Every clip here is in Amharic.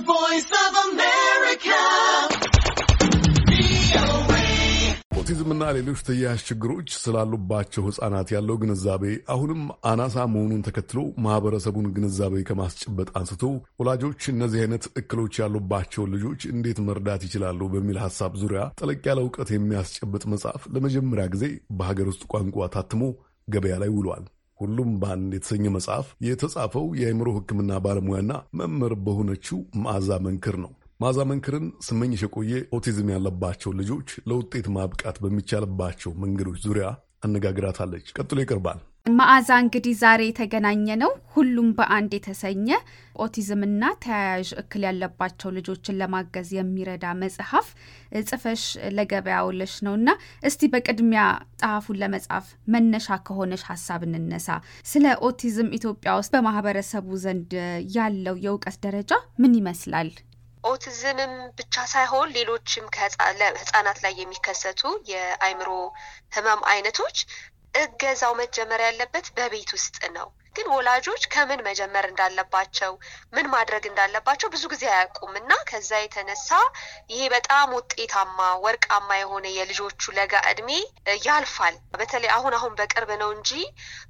voice of America. ኦቲዝምና ሌሎች ተያያዥ ችግሮች ስላሉባቸው ሕፃናት ያለው ግንዛቤ አሁንም አናሳ መሆኑን ተከትሎ ማህበረሰቡን ግንዛቤ ከማስጨበጥ አንስቶ ወላጆች እነዚህ አይነት እክሎች ያሉባቸውን ልጆች እንዴት መርዳት ይችላሉ በሚል ሀሳብ ዙሪያ ጠለቅ ያለ እውቀት የሚያስጨብጥ መጽሐፍ ለመጀመሪያ ጊዜ በሀገር ውስጥ ቋንቋ ታትሞ ገበያ ላይ ውሏል። ሁሉም በአንድ የተሰኘ መጽሐፍ የተጻፈው የአእምሮ ሕክምና ባለሙያና መምህር በሆነችው መዓዛ መንክር ነው። መዓዛ መንክርን ስመኝሽ የቆየ ኦቲዝም ያለባቸው ልጆች ለውጤት ማብቃት በሚቻልባቸው መንገዶች ዙሪያ አነጋግራታለች። ቀጥሎ ይቀርባል። መዓዛ እንግዲህ ዛሬ የተገናኘ ነው ሁሉም በአንድ የተሰኘ ኦቲዝምና ተያያዥ እክል ያለባቸው ልጆችን ለማገዝ የሚረዳ መጽሐፍ ጽፈሽ ለገበያ ውለሽ ነው እና እስቲ በቅድሚያ ጸሐፉን ለመጻፍ መነሻ ከሆነሽ ሀሳብ እንነሳ። ስለ ኦቲዝም ኢትዮጵያ ውስጥ በማህበረሰቡ ዘንድ ያለው የእውቀት ደረጃ ምን ይመስላል? ኦቲዝምም ብቻ ሳይሆን ሌሎችም ህጻናት ላይ የሚከሰቱ የአእምሮ ህመም አይነቶች እገዛው መጀመር ያለበት በቤት ውስጥ ነው። ግን ወላጆች ከምን መጀመር እንዳለባቸው ምን ማድረግ እንዳለባቸው ብዙ ጊዜ አያውቁም እና ከዛ የተነሳ ይሄ በጣም ውጤታማ ወርቃማ የሆነ የልጆቹ ለጋ እድሜ ያልፋል። በተለይ አሁን አሁን በቅርብ ነው እንጂ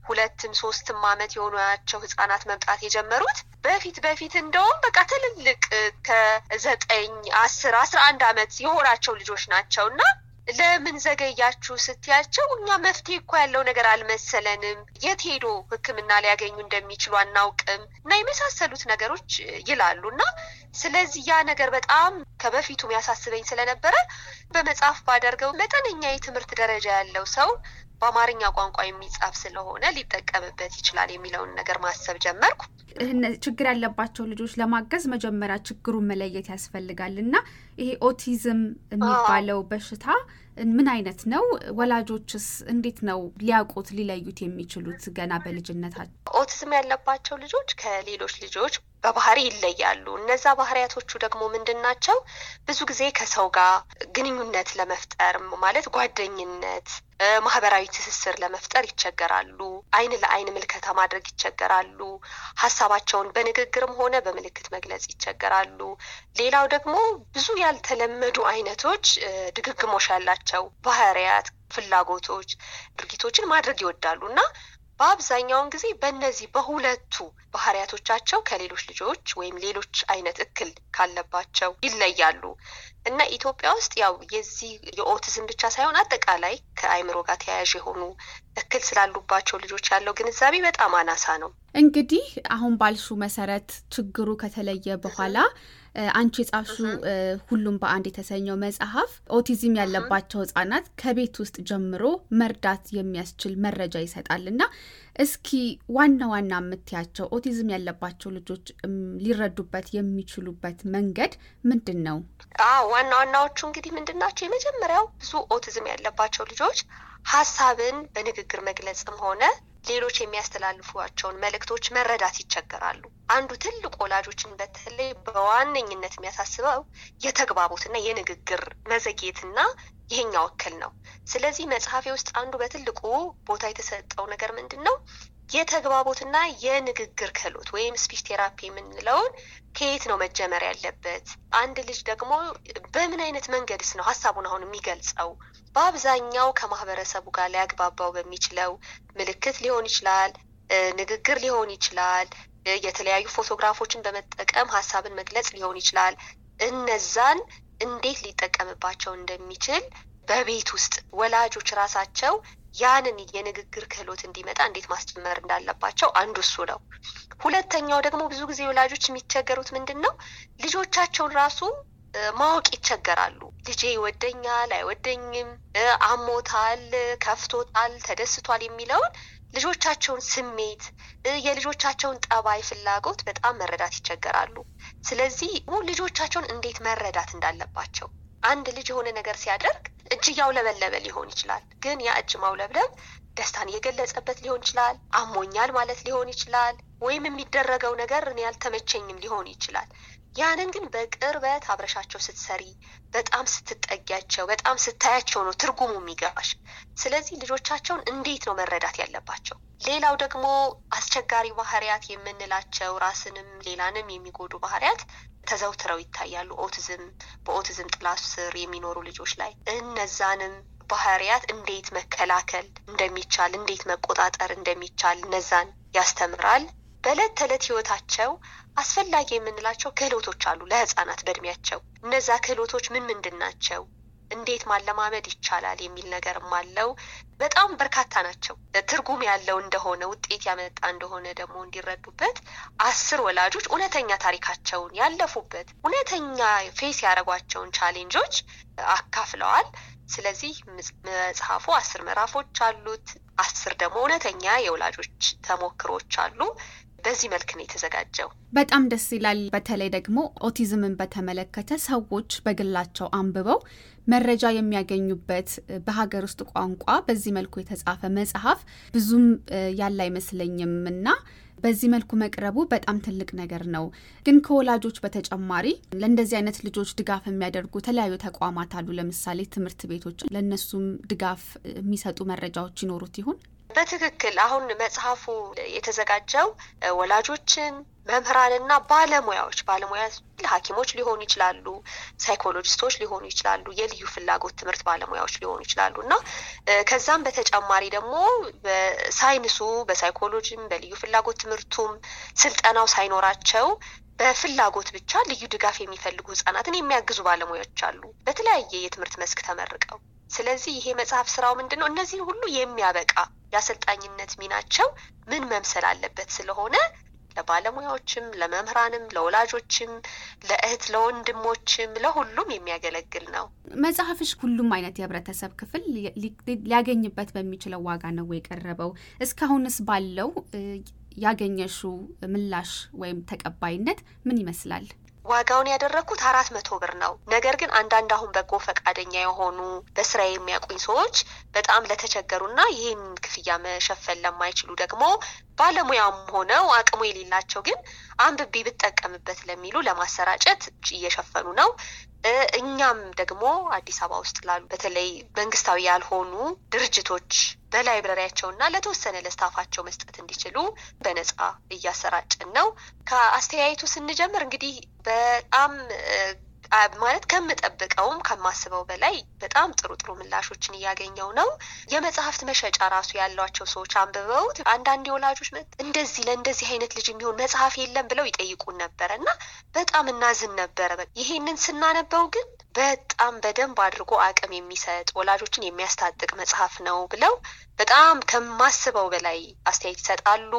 ሁለትም ሶስትም ዓመት የሆኗቸው ህጻናት መምጣት የጀመሩት በፊት በፊት እንደውም በቃ ትልልቅ ከዘጠኝ አስር አስራ አንድ ዓመት የሆናቸው ልጆች ናቸው እና ለምን ዘገያችሁ ስትያቸው እኛ መፍትሄ እኮ ያለው ነገር አልመሰለንም፣ የት ሄዶ ሕክምና ሊያገኙ እንደሚችሉ አናውቅም እና የመሳሰሉት ነገሮች ይላሉ። እና ስለዚህ ያ ነገር በጣም ከበፊቱም ያሳስበኝ ስለነበረ በመጽሐፍ ባደርገው መጠነኛ የትምህርት ደረጃ ያለው ሰው በአማርኛ ቋንቋ የሚጻፍ ስለሆነ ሊጠቀምበት ይችላል የሚለውን ነገር ማሰብ ጀመርኩ። ችግር ያለባቸው ልጆች ለማገዝ መጀመሪያ ችግሩን መለየት ያስፈልጋል እና ይሄ ኦቲዝም የሚባለው በሽታ ምን አይነት ነው? ወላጆችስ እንዴት ነው ሊያውቁት ሊለዩት የሚችሉት ገና በልጅነታቸው? ኦቲዝም ያለባቸው ልጆች ከሌሎች ልጆች በባህሪ ይለያሉ። እነዛ ባህሪያቶቹ ደግሞ ምንድን ናቸው? ብዙ ጊዜ ከሰው ጋር ግንኙነት ለመፍጠር ማለት ጓደኝነት፣ ማህበራዊ ትስስር ለመፍጠር ይቸገራሉ። አይን ለአይን ምልከታ ማድረግ ይቸገራሉ። ሀሳባቸውን በንግግርም ሆነ በምልክት መግለጽ ይቸገራሉ። ሌላው ደግሞ ብዙ ያልተለመዱ አይነቶች ድግግሞሽ ያላቸው ባህሪያት፣ ፍላጎቶች፣ ድርጊቶችን ማድረግ ይወዳሉ እና በአብዛኛውን ጊዜ በእነዚህ በሁለቱ ባህሪያቶቻቸው ከሌሎች ልጆች ወይም ሌሎች አይነት እክል ካለባቸው ይለያሉ እና ኢትዮጵያ ውስጥ ያው የዚህ የኦቲዝም ብቻ ሳይሆን አጠቃላይ ከአእምሮ ጋር ተያያዥ የሆኑ እክል ስላሉባቸው ልጆች ያለው ግንዛቤ በጣም አናሳ ነው። እንግዲህ አሁን ባልሹ መሰረት ችግሩ ከተለየ በኋላ አንቺ የጻፍሹ ሁሉም በአንድ የተሰኘው መጽሐፍ ኦቲዝም ያለባቸው ህጻናት ከቤት ውስጥ ጀምሮ መርዳት የሚያስችል መረጃ ይሰጣል እና እስኪ ዋና ዋና የምትያቸው ኦቲዝም ያለባቸው ልጆች ሊረዱበት የሚችሉበት መንገድ ምንድን ነው? አዎ ዋና ዋናዎቹ እንግዲህ ምንድን ናቸው? የመጀመሪያው ብዙ ኦቲዝም ያለባቸው ልጆች ሀሳብን በንግግር መግለጽም ሆነ ሌሎች የሚያስተላልፏቸውን መልእክቶች መረዳት ይቸገራሉ። አንዱ ትልቅ ወላጆችን በተለይ በዋነኝነት የሚያሳስበው የተግባቦትና የንግግር መዘግየትና ይሄኛው እክል ነው። ስለዚህ መጽሐፌ ውስጥ አንዱ በትልቁ ቦታ የተሰጠው ነገር ምንድን ነው? የተግባቦትና የንግግር ክህሎት ወይም speech therapy የምንለውን ከየት ነው መጀመር ያለበት? አንድ ልጅ ደግሞ በምን አይነት መንገድስ ነው ሀሳቡን አሁን የሚገልጸው? በአብዛኛው ከማህበረሰቡ ጋር ሊያግባባው በሚችለው ምልክት ሊሆን ይችላል፣ ንግግር ሊሆን ይችላል፣ የተለያዩ ፎቶግራፎችን በመጠቀም ሀሳብን መግለጽ ሊሆን ይችላል። እነዛን እንዴት ሊጠቀምባቸው እንደሚችል በቤት ውስጥ ወላጆች ራሳቸው ያንን የንግግር ክህሎት እንዲመጣ እንዴት ማስጀመር እንዳለባቸው አንዱ እሱ ነው። ሁለተኛው ደግሞ ብዙ ጊዜ ወላጆች የሚቸገሩት ምንድን ነው ልጆቻቸውን ራሱ ማወቅ ይቸገራሉ። ልጄ ይወደኛል አይወደኝም፣ አሞታል፣ ከፍቶታል፣ ተደስቷል የሚለውን ልጆቻቸውን ስሜት የልጆቻቸውን ጠባይ፣ ፍላጎት በጣም መረዳት ይቸገራሉ። ስለዚህ ልጆቻቸውን እንዴት መረዳት እንዳለባቸው አንድ ልጅ የሆነ ነገር ሲያደርግ እጅ እያውለበለበ ሊሆን ይችላል። ግን ያ እጅ ማውለብለብ ደስታን እየገለጸበት ሊሆን ይችላል፣ አሞኛል ማለት ሊሆን ይችላል፣ ወይም የሚደረገው ነገር እኔ ያልተመቸኝም ሊሆን ይችላል። ያንን ግን በቅርበት አብረሻቸው ስትሰሪ፣ በጣም ስትጠጊያቸው፣ በጣም ስታያቸው ነው ትርጉሙ የሚገባሽ። ስለዚህ ልጆቻቸውን እንዴት ነው መረዳት ያለባቸው? ሌላው ደግሞ አስቸጋሪ ባህሪያት የምንላቸው ራስንም ሌላንም የሚጎዱ ባህሪያት ተዘውትረው ይታያሉ። ኦቲዝም በኦቲዝም ጥላ ስር የሚኖሩ ልጆች ላይ እነዛንም ባህሪያት እንዴት መከላከል እንደሚቻል እንዴት መቆጣጠር እንደሚቻል እነዛን ያስተምራል። በዕለት ተዕለት ህይወታቸው አስፈላጊ የምንላቸው ክህሎቶች አሉ ለህፃናት በእድሜያቸው። እነዛ ክህሎቶች ምን ምንድን ናቸው? እንዴት ማለማመድ ይቻላል የሚል ነገርም አለው። በጣም በርካታ ናቸው። ትርጉም ያለው እንደሆነ ውጤት ያመጣ እንደሆነ ደግሞ እንዲረዱበት አስር ወላጆች እውነተኛ ታሪካቸውን ያለፉበት እውነተኛ face ያደረጓቸውን challenge ኦች አካፍለዋል። ስለዚህ መጽሐፉ አስር ምዕራፎች አሉት። አስር ደግሞ እውነተኛ የወላጆች ተሞክሮዎች አሉ። በዚህ መልክ ነው የተዘጋጀው። በጣም ደስ ይላል። በተለይ ደግሞ ኦቲዝምን በተመለከተ ሰዎች በግላቸው አንብበው መረጃ የሚያገኙበት በሀገር ውስጥ ቋንቋ በዚህ መልኩ የተጻፈ መጽሐፍ ብዙም ያለ አይመስለኝም እና በዚህ መልኩ መቅረቡ በጣም ትልቅ ነገር ነው። ግን ከወላጆች በተጨማሪ ለእንደዚህ አይነት ልጆች ድጋፍ የሚያደርጉ የተለያዩ ተቋማት አሉ። ለምሳሌ ትምህርት ቤቶች ለእነሱም ድጋፍ የሚሰጡ መረጃዎች ይኖሩት ይሆን? በትክክል አሁን መጽሐፉ የተዘጋጀው ወላጆችን መምህራንና ባለሙያዎች ባለሙያ ሐኪሞች ሊሆኑ ይችላሉ፣ ሳይኮሎጂስቶች ሊሆኑ ይችላሉ፣ የልዩ ፍላጎት ትምህርት ባለሙያዎች ሊሆኑ ይችላሉ እና ከዛም በተጨማሪ ደግሞ በሳይንሱ በሳይኮሎጂም በልዩ ፍላጎት ትምህርቱም ስልጠናው ሳይኖራቸው በፍላጎት ብቻ ልዩ ድጋፍ የሚፈልጉ ህጻናትን የሚያግዙ ባለሙያዎች አሉ በተለያየ የትምህርት መስክ ተመርቀው። ስለዚህ ይሄ መጽሐፍ ስራው ምንድን ነው? እነዚህን ሁሉ የሚያበቃ የአሰልጣኝነት ሚናቸው ምን መምሰል አለበት ስለሆነ ለባለሙያዎችም፣ ለመምህራንም፣ ለወላጆችም፣ ለእህት ለወንድሞችም ለሁሉም የሚያገለግል ነው። መጽሐፍሽ ሁሉም አይነት የህብረተሰብ ክፍል ሊያገኝበት በሚችለው ዋጋ ነው የቀረበው። እስካሁንስ ባለው ያገኘሹ ምላሽ ወይም ተቀባይነት ምን ይመስላል? ዋጋውን ያደረግኩት አራት መቶ ብር ነው። ነገር ግን አንዳንድ አሁን በጎ ፈቃደኛ የሆኑ በስራ የሚያውቁኝ ሰዎች በጣም ለተቸገሩና ይህን ክፍያ መሸፈን ለማይችሉ ደግሞ ባለሙያም ሆነው አቅሙ የሌላቸው ግን አንብቤ ብጠቀምበት ለሚሉ ለማሰራጨት እየሸፈኑ ነው። እኛም ደግሞ አዲስ አበባ ውስጥ ላሉ በተለይ መንግስታዊ ያልሆኑ ድርጅቶች በላይብረሪያቸውና ለተወሰነ ለስታፋቸው መስጠት እንዲችሉ በነጻ እያሰራጭን ነው። ከአስተያየቱ ስንጀምር እንግዲህ በጣም ማለት ከምጠብቀውም ከማስበው በላይ በጣም ጥሩ ጥሩ ምላሾችን እያገኘው ነው። የመጽሐፍት መሸጫ ራሱ ያሏቸው ሰዎች አንብበውት አንዳንድ የወላጆች እንደዚህ ለእንደዚህ አይነት ልጅ የሚሆን መጽሐፍ የለም ብለው ይጠይቁን ነበረ እና በጣም እናዝን ነበረ። ይሄንን ስናነበው ግን በጣም በደንብ አድርጎ አቅም የሚሰጥ ወላጆችን የሚያስታጥቅ መጽሐፍ ነው ብለው በጣም ከማስበው በላይ አስተያየት ይሰጣሉ።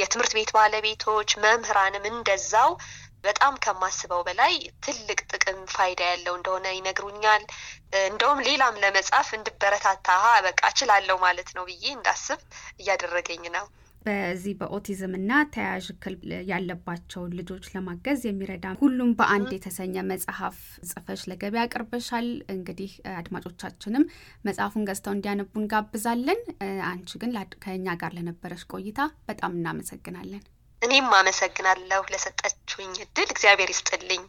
የትምህርት ቤት ባለቤቶች መምህራንም እንደዛው በጣም ከማስበው በላይ ትልቅ ጥቅም ፋይዳ ያለው እንደሆነ ይነግሩኛል። እንደውም ሌላም ለመጻፍ እንድበረታታ በቃ እችላለሁ ማለት ነው ብዬ እንዳስብ እያደረገኝ ነው። በዚህ በኦቲዝም እና ተያያዥ እክል ያለባቸውን ልጆች ለማገዝ የሚረዳ ሁሉም በአንድ የተሰኘ መጽሐፍ ጽፈሽ ለገበያ አቅርበሻል። እንግዲህ አድማጮቻችንም መጽሐፉን ገዝተው እንዲያነቡ እንጋብዛለን። አንቺ ግን ከእኛ ጋር ለነበረሽ ቆይታ በጣም እናመሰግናለን። እኔም አመሰግናለሁ ለሰጣችሁኝ እድል። እግዚአብሔር ይስጥልኝ።